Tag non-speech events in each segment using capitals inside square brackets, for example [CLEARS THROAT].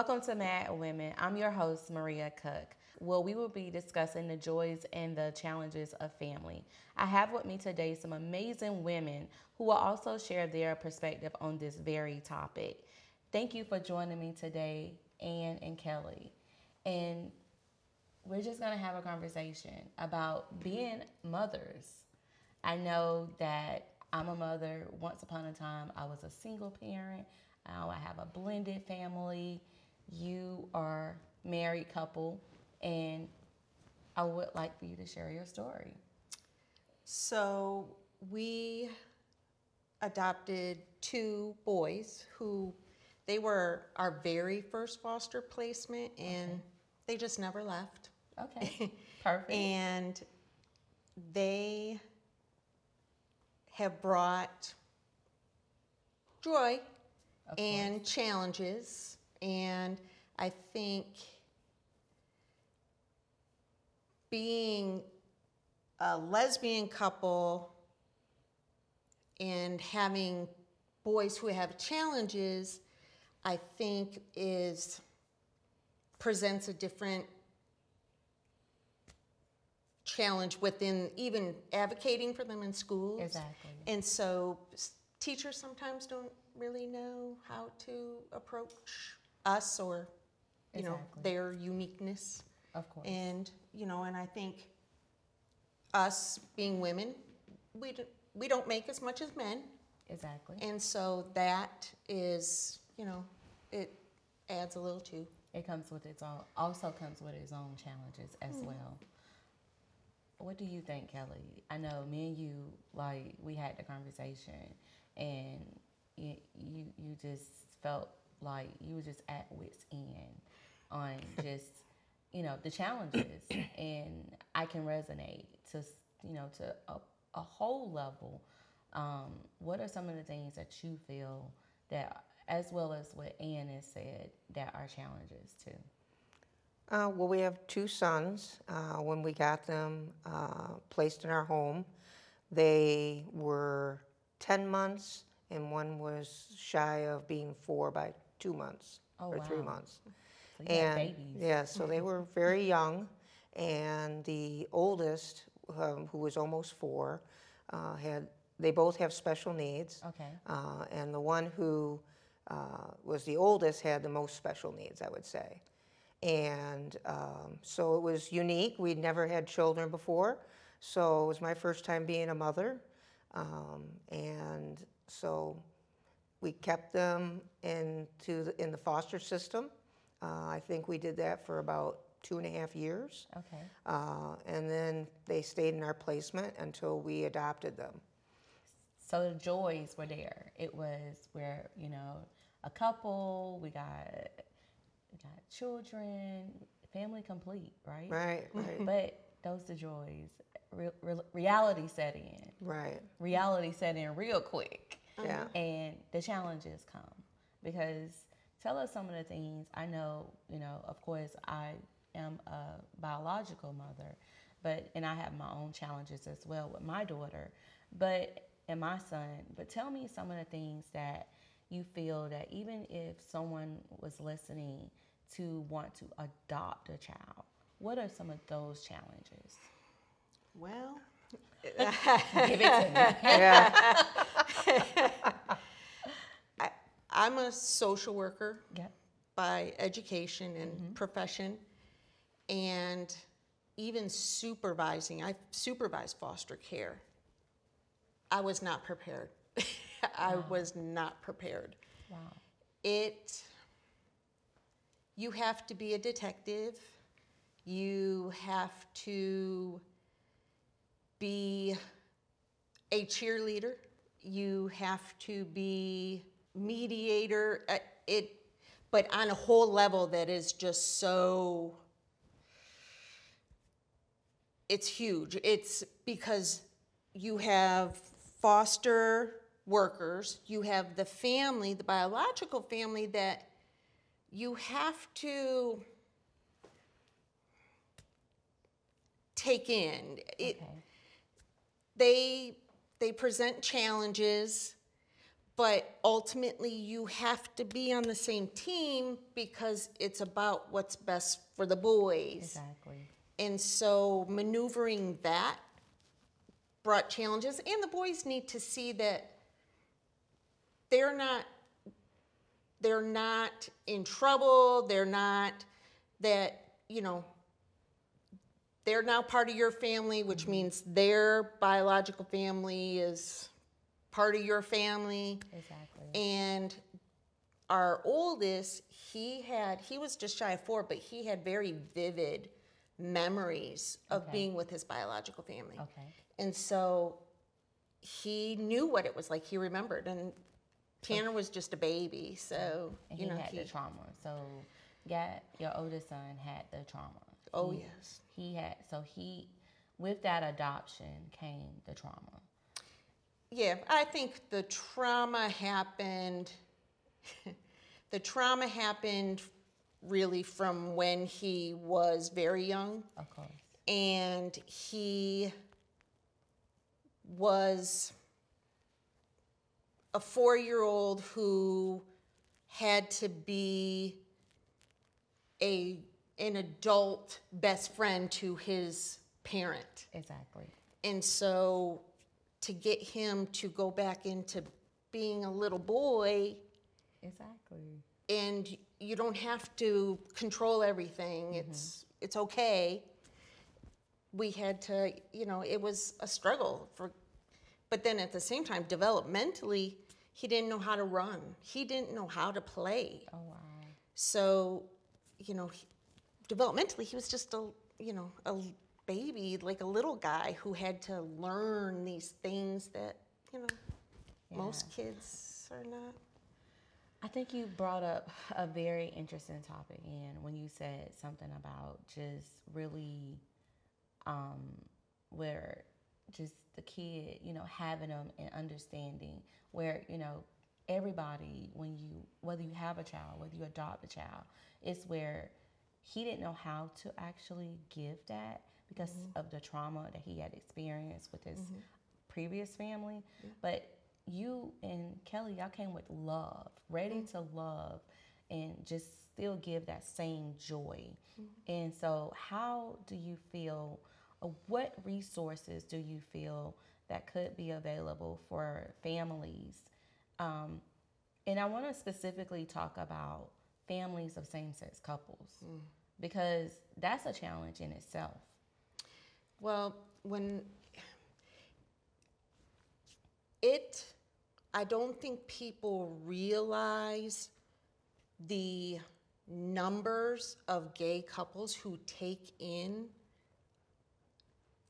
Welcome to Mad Women. I'm your host, Maria Cook. Well, we will be discussing the joys and the challenges of family. I have with me today some amazing women who will also share their perspective on this very topic. Thank you for joining me today, Anne and Kellie. And we're just going to have a conversation about being mothers. I know that I'm a mother. Once upon a time, I was a single parent. Now I have a blended family. You are married couple, and I would like for you to share your story. So we adopted two boys who they were our very first foster placement and Okay. they just never left. Okay, [LAUGHS] perfect. And they have brought joy Of and challenges. And I think being a lesbian couple and having boys who have challenges, I think is presents a different challenge within even advocating for them in schools. Exactly. And so teachers sometimes don't really know how to approach us or, you know, their uniqueness. Of course. And, you know, and I think us being women, we, d- we don't make as much as men. exactly. And so that is, you know, it adds a little to. It comes with its own, also comes with its own challenges as Mm-hmm. well. What do you think, Kellie? I know me and you, like, we had the conversation, and you, you, you just felt like you were just at wit's end on just, you know, the challenges, [COUGHS] and I can resonate to, you know, to a, a whole level. Um, what are some of the things that you feel that, as well as what Anne has said, that are challenges too? Uh, well, we have two sons. Uh, when we got them uh, placed in our home, they were 10 months, and one was shy of being four by two months Oh, or three months. So and babies. yeah, so they [LAUGHS] were very young, and the oldest, um, who was almost four, uh, had they both have special needs. Okay. Uh, and the one who uh, was the oldest had the most special needs, I would say. And um, so it was unique. We'd never had children before, so it was my first time being a mother. Um, and so we kept them into the, in the foster system. Uh, I think we did that for about two and a half years. Okay. Uh, and then they stayed in our placement until we adopted them. So the joys were there. It was where you know a couple. We got we got children, family complete, right? Right, [LAUGHS] right, But those the joys. Re- re- reality set in. right. Reality set in real quick. Yeah. and the challenges come. Because tell us some of the things i know you know of course i am a biological mother but and i have my own challenges as well with my daughter but and my son but tell me some of the things that you feel that even if someone was listening to want to adopt a child what are some of those challenges? Well, give it to me. [LAUGHS] [LAUGHS] [LAUGHS] Yeah. I'm a social worker yep by education and mm-hmm. profession, and even supervising. I supervised foster care. I was not prepared. [LAUGHS] I was not prepared. wow It. You have to be a detective. You have to be a cheerleader. You have to be mediator. uh, It, but on a whole level that is just so. It's huge. It's because you have foster workers, you have the family, the biological family that you have to take in. It, okay they they present challenges, but ultimately you have to be on the same team because it's about what's best for the boys. Exactly. And so maneuvering that brought challenges, and the boys need to see that they're not they're not in trouble. They're not that you know they're now part of your family, which mm-hmm. means their biological family is part of your family. Exactly. And our oldest, he had, he was just shy of four, but he had very vivid memories of Okay. being with his biological family. Okay. And so he knew what it was like. He remembered. And Tanner was just a baby. So, And you he know, had he, the trauma. So, yeah, your oldest son had the trauma. oh, He- yes. He had so he, with that adoption came the trauma. Yeah, I think the trauma happened. [LAUGHS] the trauma happened really from when he was very young. Of course. and he was a four year old who had to be a an adult best friend to his parent Exactly. and so to get him to go back into being a little boy Exactly. and you don't have to control everything. Mm-hmm. It's it's okay. We had to, you know, it was a struggle for but then at the same time developmentally he didn't know how to run. He didn't know how to play. Oh wow. So, you know, he, developmentally he was just a, you know, a baby, like a little guy who had to learn these things that, you know, most kids are not. I think you brought up a very interesting topic, and when you said something about just really, um, where just the kid, you know, having them and understanding where you know everybody when you whether you have a child, whether you adopt a child, it's where he didn't know how to actually give that because mm-hmm. of the trauma that he had experienced with his mm-hmm. previous family. But you and Kellie, y'all came with love, ready mm-hmm. to love and just still give that same joy. And so, how do you feel? uh, What resources do you feel that could be available for families? Um, and I want to specifically talk about families of same sex couples mm. because that's a challenge in itself. Well, when it, I don't think people realize the numbers of gay couples who take in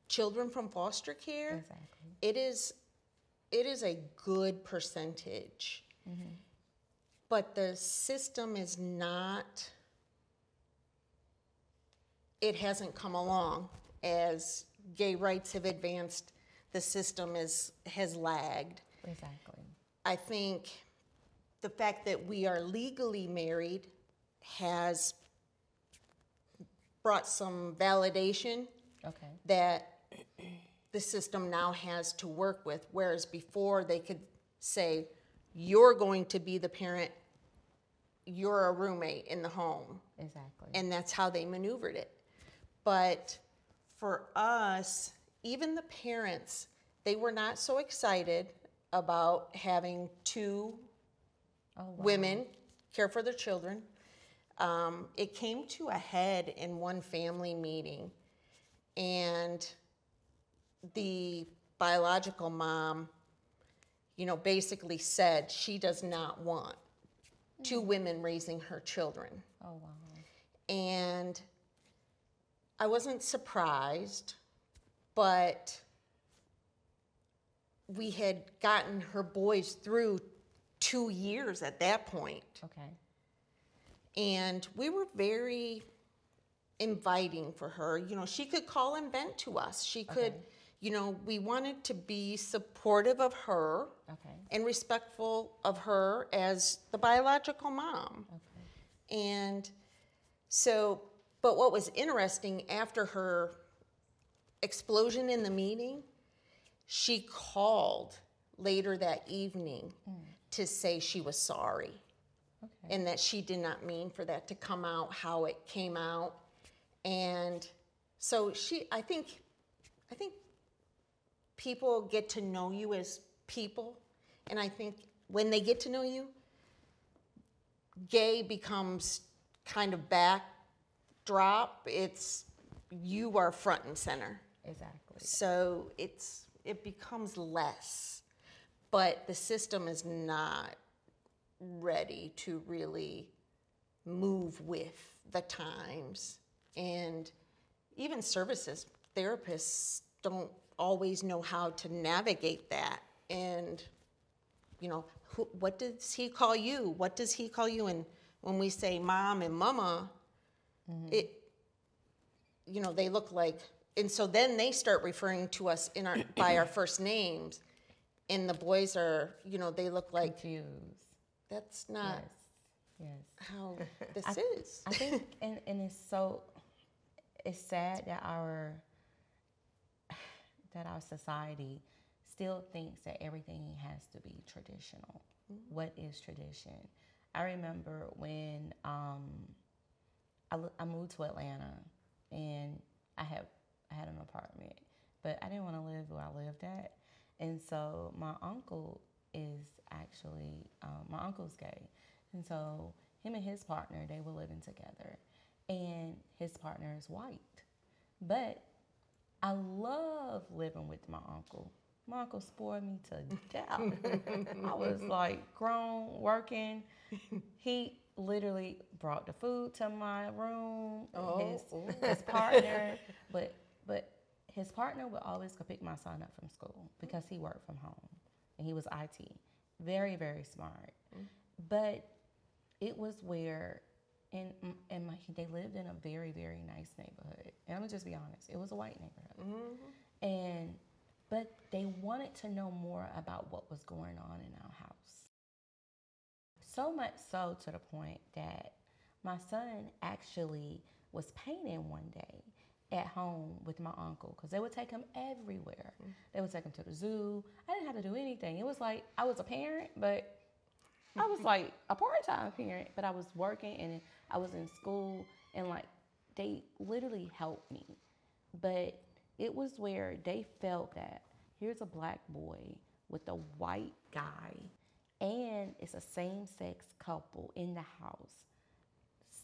children from foster care. Exactly. It is, it is a good percentage. Mm-hmm. But the system is not, it hasn't come along as gay rights have advanced, the system is, has lagged. Exactly. I think the fact that we are legally married has brought some validation Okay. that the system now has to work with, whereas before they could say, you're going to be the parent, you're a roommate in the home. Exactly. And that's how they maneuvered it. But for us, even the parents, they were not so excited about having two oh, wow. women care for their children. Um, it came to a head in one family meeting, and the biological mom, you know, basically said she does not want two women raising her children. Oh wow. And I wasn't surprised, but we had gotten her boys through two years at that point. Okay. And we were very inviting for her. You know, she could call and vent to us. She could, Okay. you know, we wanted to be supportive of her Okay. and respectful of her as the biological mom. Okay. And so, but what was interesting after her explosion in the meeting, she called later that evening hmm. to say she was sorry Okay. and that she did not mean for that to come out how it came out. And so she, I think, I think people get to know you as people. And I think when they get to know you, gay becomes kind of backdrop. It's you are front and center. Exactly. So it's it becomes less. But the system is not ready to really move with the times. And even services, therapists don't always know how to navigate that. And, you know, who, what does he call you? What does he call you? And when we say mom and mama, it, you know, they look like, and so then they start referring to us in our by our [CLEARS THROAT] first names, and the boys are, you know, they look like Confused. that's not Yes. Yes. how [LAUGHS] this I- is. I think, [LAUGHS] and, and it's so, it's sad that our, that our society still thinks that everything has to be traditional. What is tradition? I remember when um, I, I moved to Atlanta and I had I had an apartment, but I didn't want to live where I lived at, and so my uncle is actually um, my uncle's gay, and so him and his partner they were living together, and his partner is white, but I love living with my uncle. My uncle spoiled me to death. [LAUGHS] I was like grown, working. He literally brought the food to my room. Oh, his, oh. his partner, [LAUGHS] but but his partner would always go pick my son up from school because he worked from home and he was IT. Very very smart, mm. but it was where and and my, they lived in a very very nice neighborhood. And I'm gonna just be honest, it was a white neighborhood, mm-hmm. and but they wanted to know more about what was going on in our house. So much so to the point that my son actually was painting one day at home with my uncle because they would take him everywhere. Mm. They would take him to the zoo. I didn't have to do anything. It was like I was a parent, but I was like a part-time parent, but I was working and I was in school and like they literally helped me. But it was where they felt that here's a black boy with a white guy and it's a same-sex couple in the house.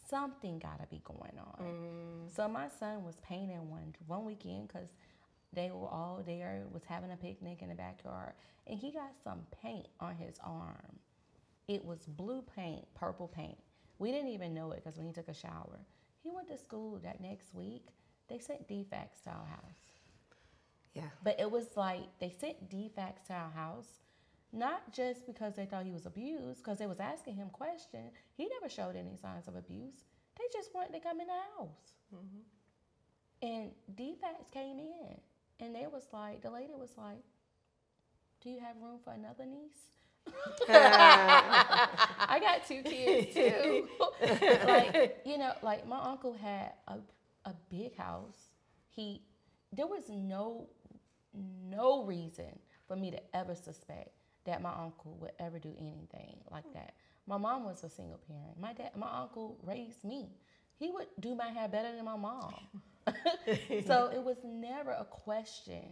Something got to be going on. Mm. So my son was painting one one weekend because they were all there, was having a picnic in the backyard, and he got some paint on his arm. It was blue paint, purple paint. We didn't even know it because when he took a shower, he went to school that next week. They sent DFCS to our house. Yeah. But it was like they sent DFCS to our house, not just because they thought he was abused, because they was asking him questions. He never showed any signs of abuse. They just wanted to come in the house. Mm-hmm. And DFCS came in, and they was like, the lady was like, "Do you have room for another niece?" [LAUGHS] I got two kids too. [LAUGHS] like you know, like my uncle had a a big house. He there was no no reason for me to ever suspect that my uncle would ever do anything like that. My mom was a single parent. My dad, my uncle raised me. He would do my hair better than my mom. [LAUGHS] so it was never a question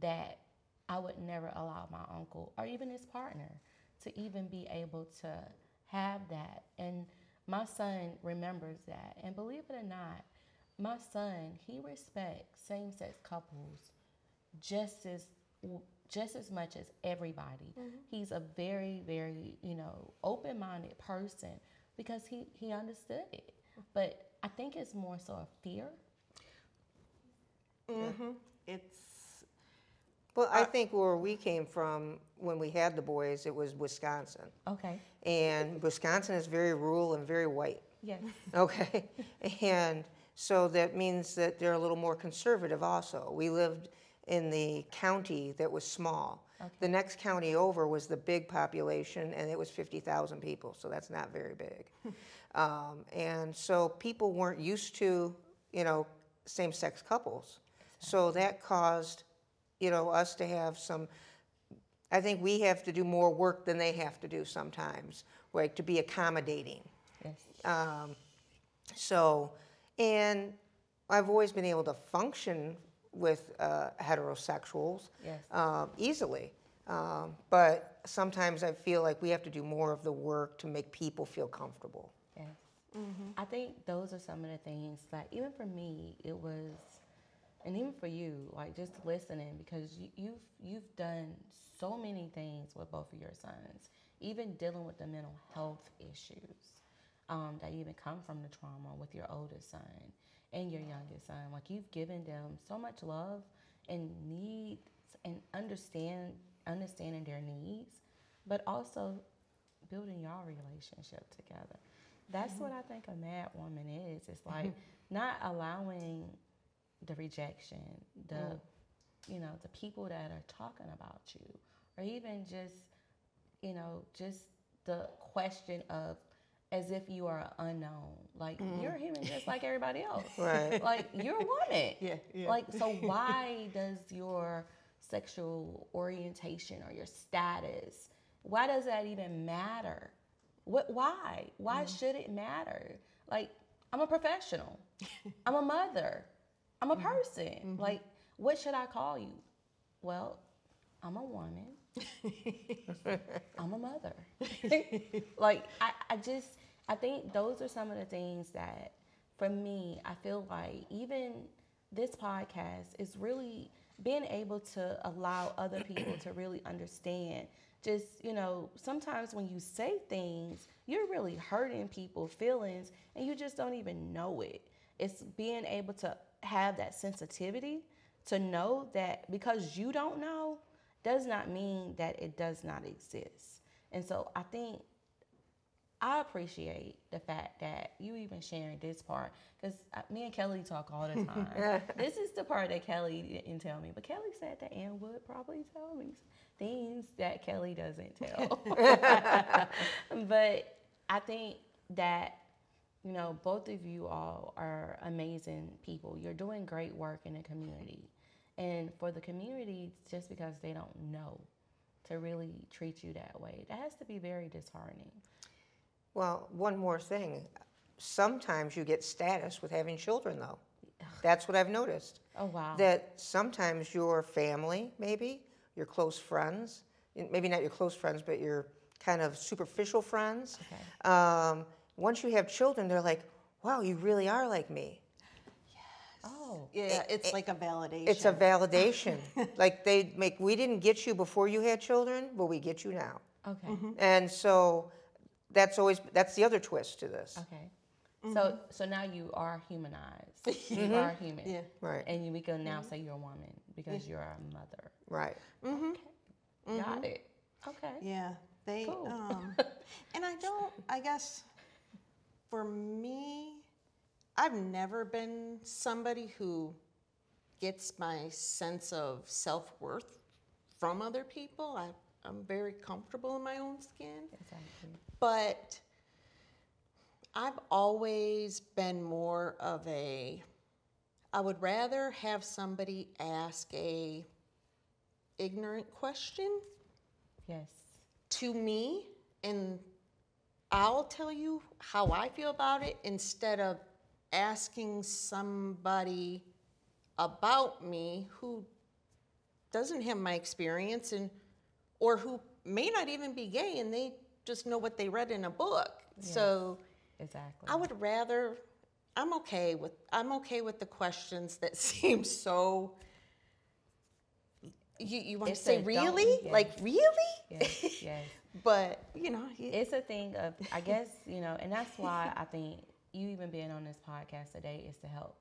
that I would never allow my uncle or even his partner to even be able to have that. And my son remembers that. And believe it or not, my son, he respects same-sex couples just as just as much as everybody. Mm-hmm. He's a very, very, you know, open-minded person because he he understood it. But I think it's more so a fear. Mm-hmm. It's Well, I uh, think where we came from when we had the boys, it was Wisconsin. Okay. And Wisconsin is very rural and very white. Yes. [LAUGHS] Okay. And so that means that they're a little more conservative also. We lived in the county that was small. The next county over was the big population, and it was 50,000 people, so that's not very big. [LAUGHS] um, and so people weren't used to, you know, same sex couples. So that caused, you know, us to have some I think we have to do more work than they have to do sometimes, like to be accommodating. Yes. Um, so, and I've always been able to function with uh, heterosexuals Yes. um, easily. Um, but sometimes I feel like we have to do more of the work to make people feel comfortable. Yes. I think those are some of the things that even for me it was, and even for you, like just listening because you, you've you've done so many things with both of your sons, even dealing with the mental health issues um, that even come from the trauma with your oldest son and your youngest son. Like you've given them so much love and needs and understand understanding their needs, but also building your relationship together. That's mm-hmm. what I think a mad woman is. It's mm-hmm. like not allowing the rejection, the mm-hmm. you know, the people that are talking about you, or even just, you know, just the question of as if you are unknown. Like mm-hmm. you're a human just like everybody else. [LAUGHS] Right. Like you're a woman. [LAUGHS] Yeah, yeah. Like so [LAUGHS] why does your sexual orientation or your status, why does that even matter? What why? Why mm-hmm. should it matter? Like I'm a professional. I'm a mother. I'm a mm-hmm. person. Like what should I call you? Well, I'm a woman. I'm a mother. Like [LAUGHS] I, I just I think those are some of the things that for me I feel like even this podcast is really being able to allow other people to really understand just you know sometimes when you say things you're really hurting people's feelings and you just don't even know it it's being able to have that sensitivity to know that because you don't know does not mean that it does not exist. And so I think I appreciate the fact that you even sharing this part because uh, me and Kellie talk all the [LAUGHS] time. this is the part that Kellie didn't tell me, but Kellie said that Anne would probably tell me things that Kellie doesn't [LAUGHS] tell. [LAUGHS] but I think that you know both of you all are amazing people. You're doing great work in the community. And for the community, just because they don't know to really treat you that way, that has to be very disheartening. Well, one more thing. Sometimes you get status with having children, though. That's what I've noticed. [SIGHS] Oh, wow. That sometimes your family, maybe, your close friends, maybe not your close friends, but your kind of superficial friends, Okay. um, once you have children, they're like, wow, you really are like me. Oh, Yeah, it's like a validation. It's a validation. [LAUGHS] like they make, we didn't get you before you had children, but we get you now. okay. Mm-hmm. And so that's always, that's the other twist to this. Okay. Mm-hmm. So, so now you are humanized. [LAUGHS] You mm-hmm. are human. Yeah. Right, And you, we can now say you're a woman because you're a mother. right. Got it. Okay. Yeah, they. Cool. Um, [LAUGHS] and I don't. I guess for me, I've never been somebody who gets my sense of self worth from other people. I, I'm very comfortable in my own skin, Exactly. but I've always been more of a. I would rather have somebody ask a ignorant question Yes. to me and I'll tell you how I feel about it instead of asking somebody about me who doesn't have my experience and or who may not even be gay and they just know what they read in a book. So Exactly. I would rather I'm okay with I'm okay with the questions that [LAUGHS] seem so you, you want It's to say really? yeah. Like really? yes. Yes. [LAUGHS] But you know, it's a thing of i guess you know and that's why i think you even being on this podcast today is to help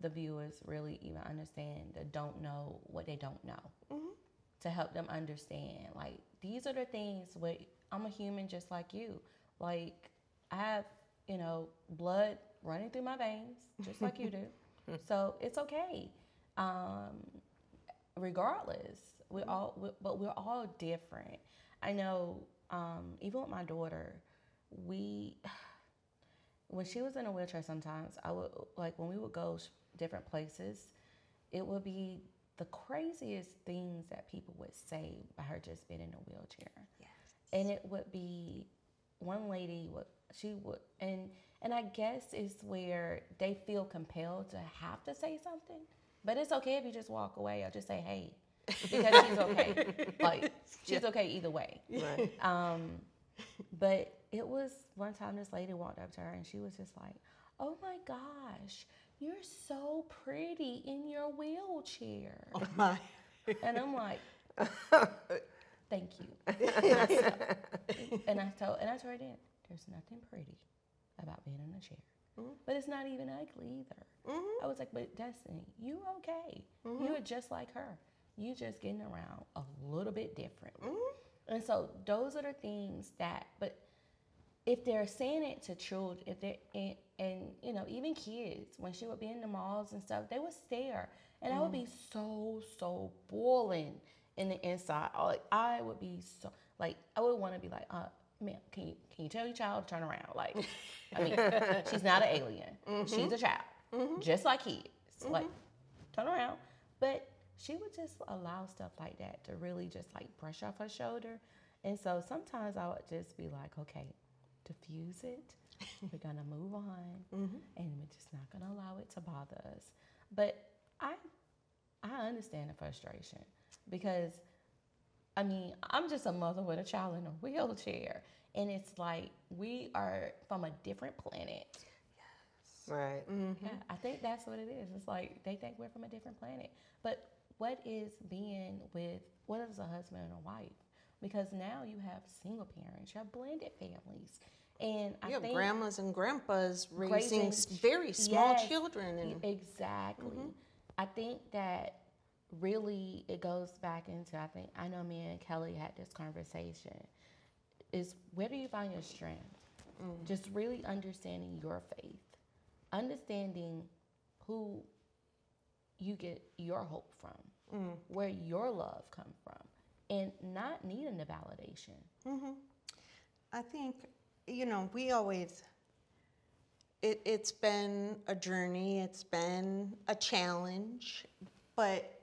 the viewers really even understand the don't know what they don't know. To help them understand like these are the things what i'm a human just like you. Like i have you know blood running through my veins just like you do. [LAUGHS] So it's okay. Um regardless we all we, but we're all different. I know um, even with my daughter we when she was in a wheelchair sometimes i would like when we would go different places it would be the craziest things that people would say by her just being in a wheelchair. Yes. And it would be one lady would she would and and I guess it's where they feel compelled to have to say something. But it's okay if you just walk away or just say, hey, because she's okay. [LAUGHS] like she's okay either way. Right. Um, but it was one time this lady walked up to her and she was just like, "Oh my gosh, you're so pretty in your wheelchair." [LAUGHS] Oh my. And I'm like, [LAUGHS] "Thank you." And I, said- and I told and I told her then, "There's nothing pretty about being in a chair." Mm-hmm. But it's not even ugly either. Mm-hmm. I was like, but Destiny, you okay? You're mm-hmm. just like her. You just getting around a little bit different. And so those are the things that, but if they're saying it to children, if they're and, and you know even kids, when she would be in the malls and stuff, they would stare, and I would be mm-hmm. so so boiling in the inside. Like I would be so like I would want to be like, uh, ma'am, can you can you tell your child to turn around? Like, I mean, [LAUGHS] she's not an alien. Mm-hmm. She's a child, mm-hmm. just like kids. Like, turn around. But she would just allow stuff like that to really just like brush off her shoulder. And so sometimes I would just be like, okay, diffuse it. [LAUGHS] We're gonna move on, mm-hmm. and we're just not gonna allow it to bother us. But I, I understand the frustration because, I mean, I'm just a mother with a child in a wheelchair, and it's like we are from a different planet. Yes. Right. Mm-hmm. Yeah, I think that's what it is. It's like they think we're from a different planet. But what is being with what is a husband and a wife? Because now you have single parents, you have blended families, and I You have think grandmas and grandpas raising, raising very small Yes, children, and exactly. Mm-hmm. I think that really it goes back into I think I know me and Kellie had this conversation. Is where do you find your strength? Mm. Just really understanding your faith, understanding who you get your hope from, mm. where your love comes from, and not needing the validation. I think, you know, we always, it, it's been a journey, it's been a challenge, but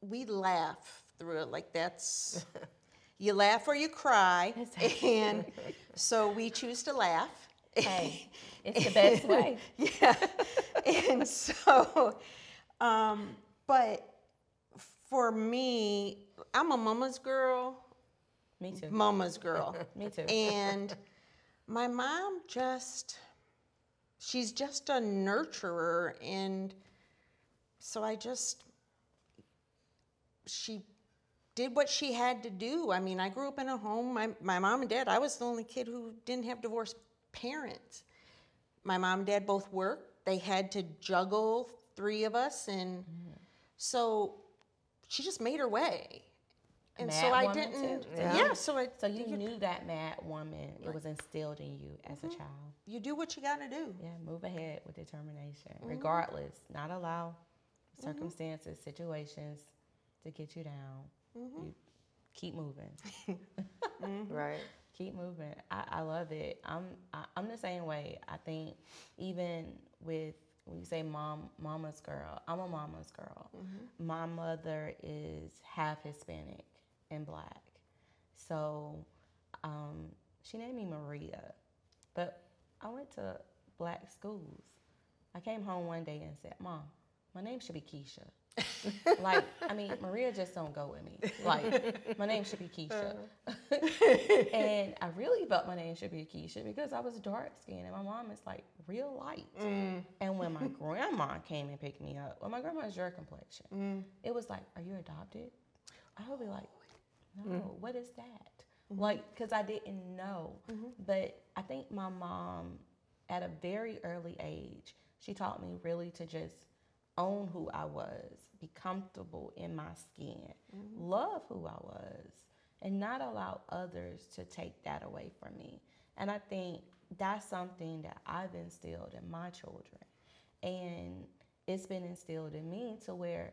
we laugh through it. Like that's, [LAUGHS] you laugh or you cry. And [LAUGHS] so we choose to laugh. Hey, [LAUGHS] it's the best way. yeah. And so, um, but for me, I'm a mama's girl Me too. mama's girl. [LAUGHS] Me too. And my mom just, she's just a nurturer. And so I just, she did what she had to do. I mean, I grew up in a home, my, my mom and dad, I was the only kid who didn't have divorced parents. My mom and dad both worked. They had to juggle three of us. And mm-hmm. so she just made her way. And so Mad I didn't, too. yeah. Yeah. so I, So you knew that mad woman. It was instilled in you as a mm-hmm. child. you do what you got to do. Yeah, move ahead with determination, mm-hmm. regardless. Not allow mm-hmm. circumstances, situations to get you down. You keep moving. [LAUGHS] [LAUGHS] Right. keep moving. I, I love it. I'm I, I'm the same way. I think even with when you say mom mama's girl, I'm a mama's girl. My mother is half Hispanic and black, so um, she named me Maria, but I went to black schools. I came home one day and said, "Mom, my name should be Keisha." [LAUGHS] like, I mean, Maria just don't go with me. Like, my name should be Keisha. Uh-huh. [LAUGHS] and I really felt my name should be Keisha because I was dark skinned and my mom is like real light. Mm. And when my grandma came and picked me up, well, my grandma is your complexion. Mm. It was like, Are you adopted? I would be like, No, mm-hmm. what is that? Mm-hmm. Like, because I didn't know. Mm-hmm. But I think my mom, at a very early age, she taught me really to just own who I was, be comfortable in my skin, love who I was, and not allow others to take that away from me. And I think that's something that I've instilled in my children. And it's been instilled in me to where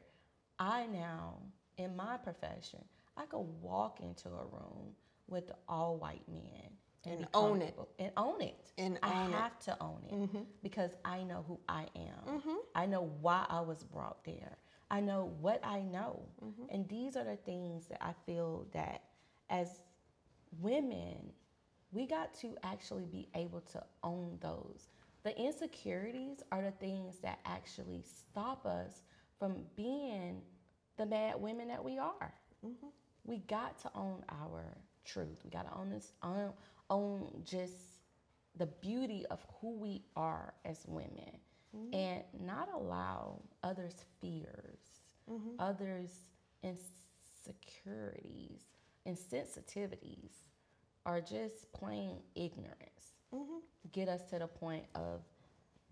I now, in my profession, I could walk into a room with all white men And be own it. and own it. And I own it. have to own it mm-hmm. because I know who I am. Mm-hmm. I know why I was brought there. I know what I know. Mm-hmm. And these are the things that I feel that as women, we got to actually be able to own those. The insecurities are the things that actually stop us from being the mad women that we are. We got to own our truth. We got to own this, own, own just the beauty of who we are as women mm-hmm. and not allow others' fears, mm-hmm. others' insecurities, and sensitivities, or just plain ignorance mm-hmm. get us to the point of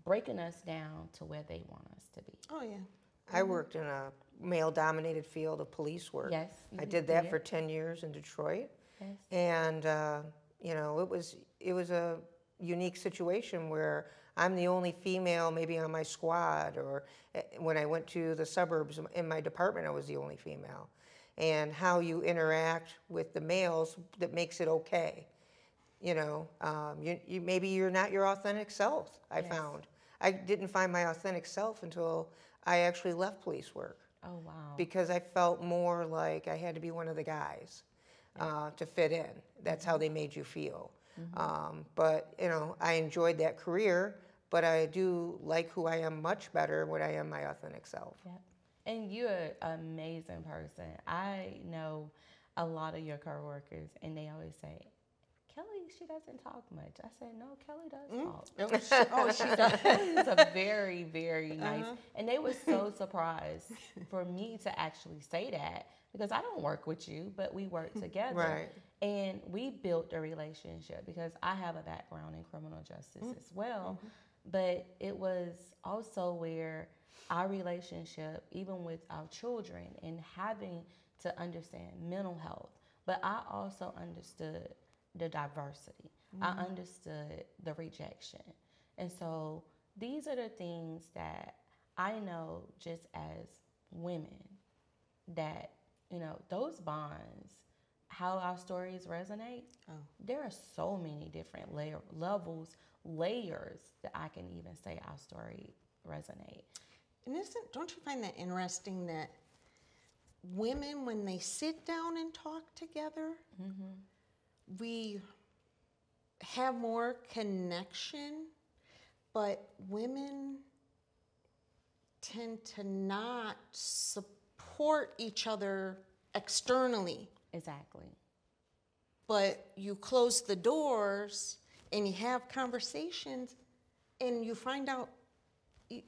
breaking us down to where they want us to be. Oh, yeah. I worked in a male-dominated field of police work. Yes, I did that did. for 10 years in Detroit. Yes. And, uh, you know, it was, it was a unique situation where I'm the only female maybe on my squad, or eh, when I went to the suburbs in my department, I was the only female. And how you interact with the males that makes it okay. You know, um, you, you, maybe you're not your authentic self, I Yes. found. I didn't find my authentic self until I actually left police work Oh, wow. because I felt more like I had to be one of the guys uh, to fit in. That's how they made you feel. Um, but you know, I enjoyed that career, but I do like who I am much better when I am my authentic self. Yep. And you're an amazing person. I know a lot of your coworkers, and they always say, Kellie, she doesn't talk much. I said, no, Kellie does mm. talk. Oh, [LAUGHS] she, oh, she does. [LAUGHS] Kellie's a very, very uh-huh. nice. And they were so surprised for me to actually say that because I don't work with you, but we work [LAUGHS] together. Right. And we built a relationship because I have a background in criminal justice mm. as well. Mm-hmm. But it was also where our relationship, even with our children, and having to understand mental health, but I also understood the diversity. I mm-hmm. understood the rejection. And so these are the things that I know just as women that, you know, those bonds, how our stories resonate, oh. there are so many different layer, levels, layers that I can even say our story resonate. And isn't, don't you find that interesting that women, when they sit down and talk together, mm-hmm. We have more connection, but women tend to not support each other externally. Exactly. But you close the doors and you have conversations and you find out you,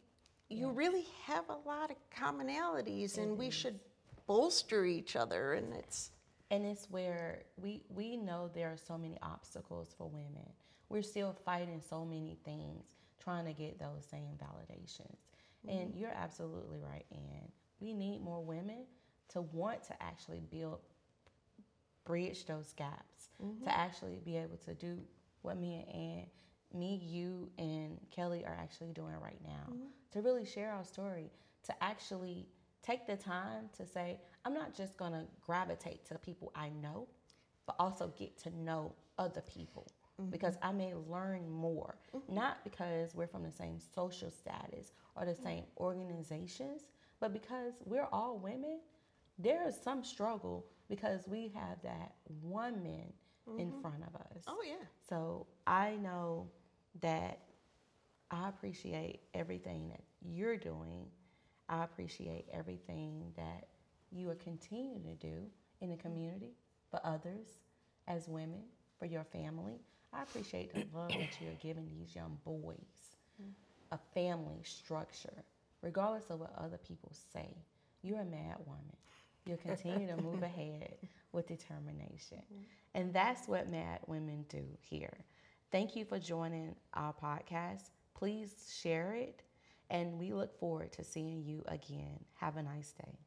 you really have a lot of commonalities and we should bolster each other and it's And it's where we we know there are so many obstacles for women. We're still fighting so many things trying to get those same validations. And mm-hmm. you're absolutely right, Anne. We need more women to want to actually build bridge those gaps, to mm-hmm. actually be able to do what me and Anne, me, you, and Kellie are actually doing right now. Mm-hmm. To really share our story, to actually take the time to say, I'm not just gonna gravitate to people I know, but also get to know other people mm-hmm. because I may learn more. Mm-hmm. Not because we're from the same social status or the same organizations, but because we're all women. There is some struggle because we have that woman in mm-hmm. front of us. oh yeah So I know that I appreciate everything that you're doing. I appreciate everything that you are continuing to do in the community for others as women, for your family. I appreciate the love that you're giving these young boys, a family structure, regardless of what other people say. You're a mad woman. You'll continue to move [LAUGHS] ahead with determination. Mm-hmm. And that's what Mad Women do here. Thank you for joining our podcast. Please share it, and we look forward to seeing you again. Have a nice day.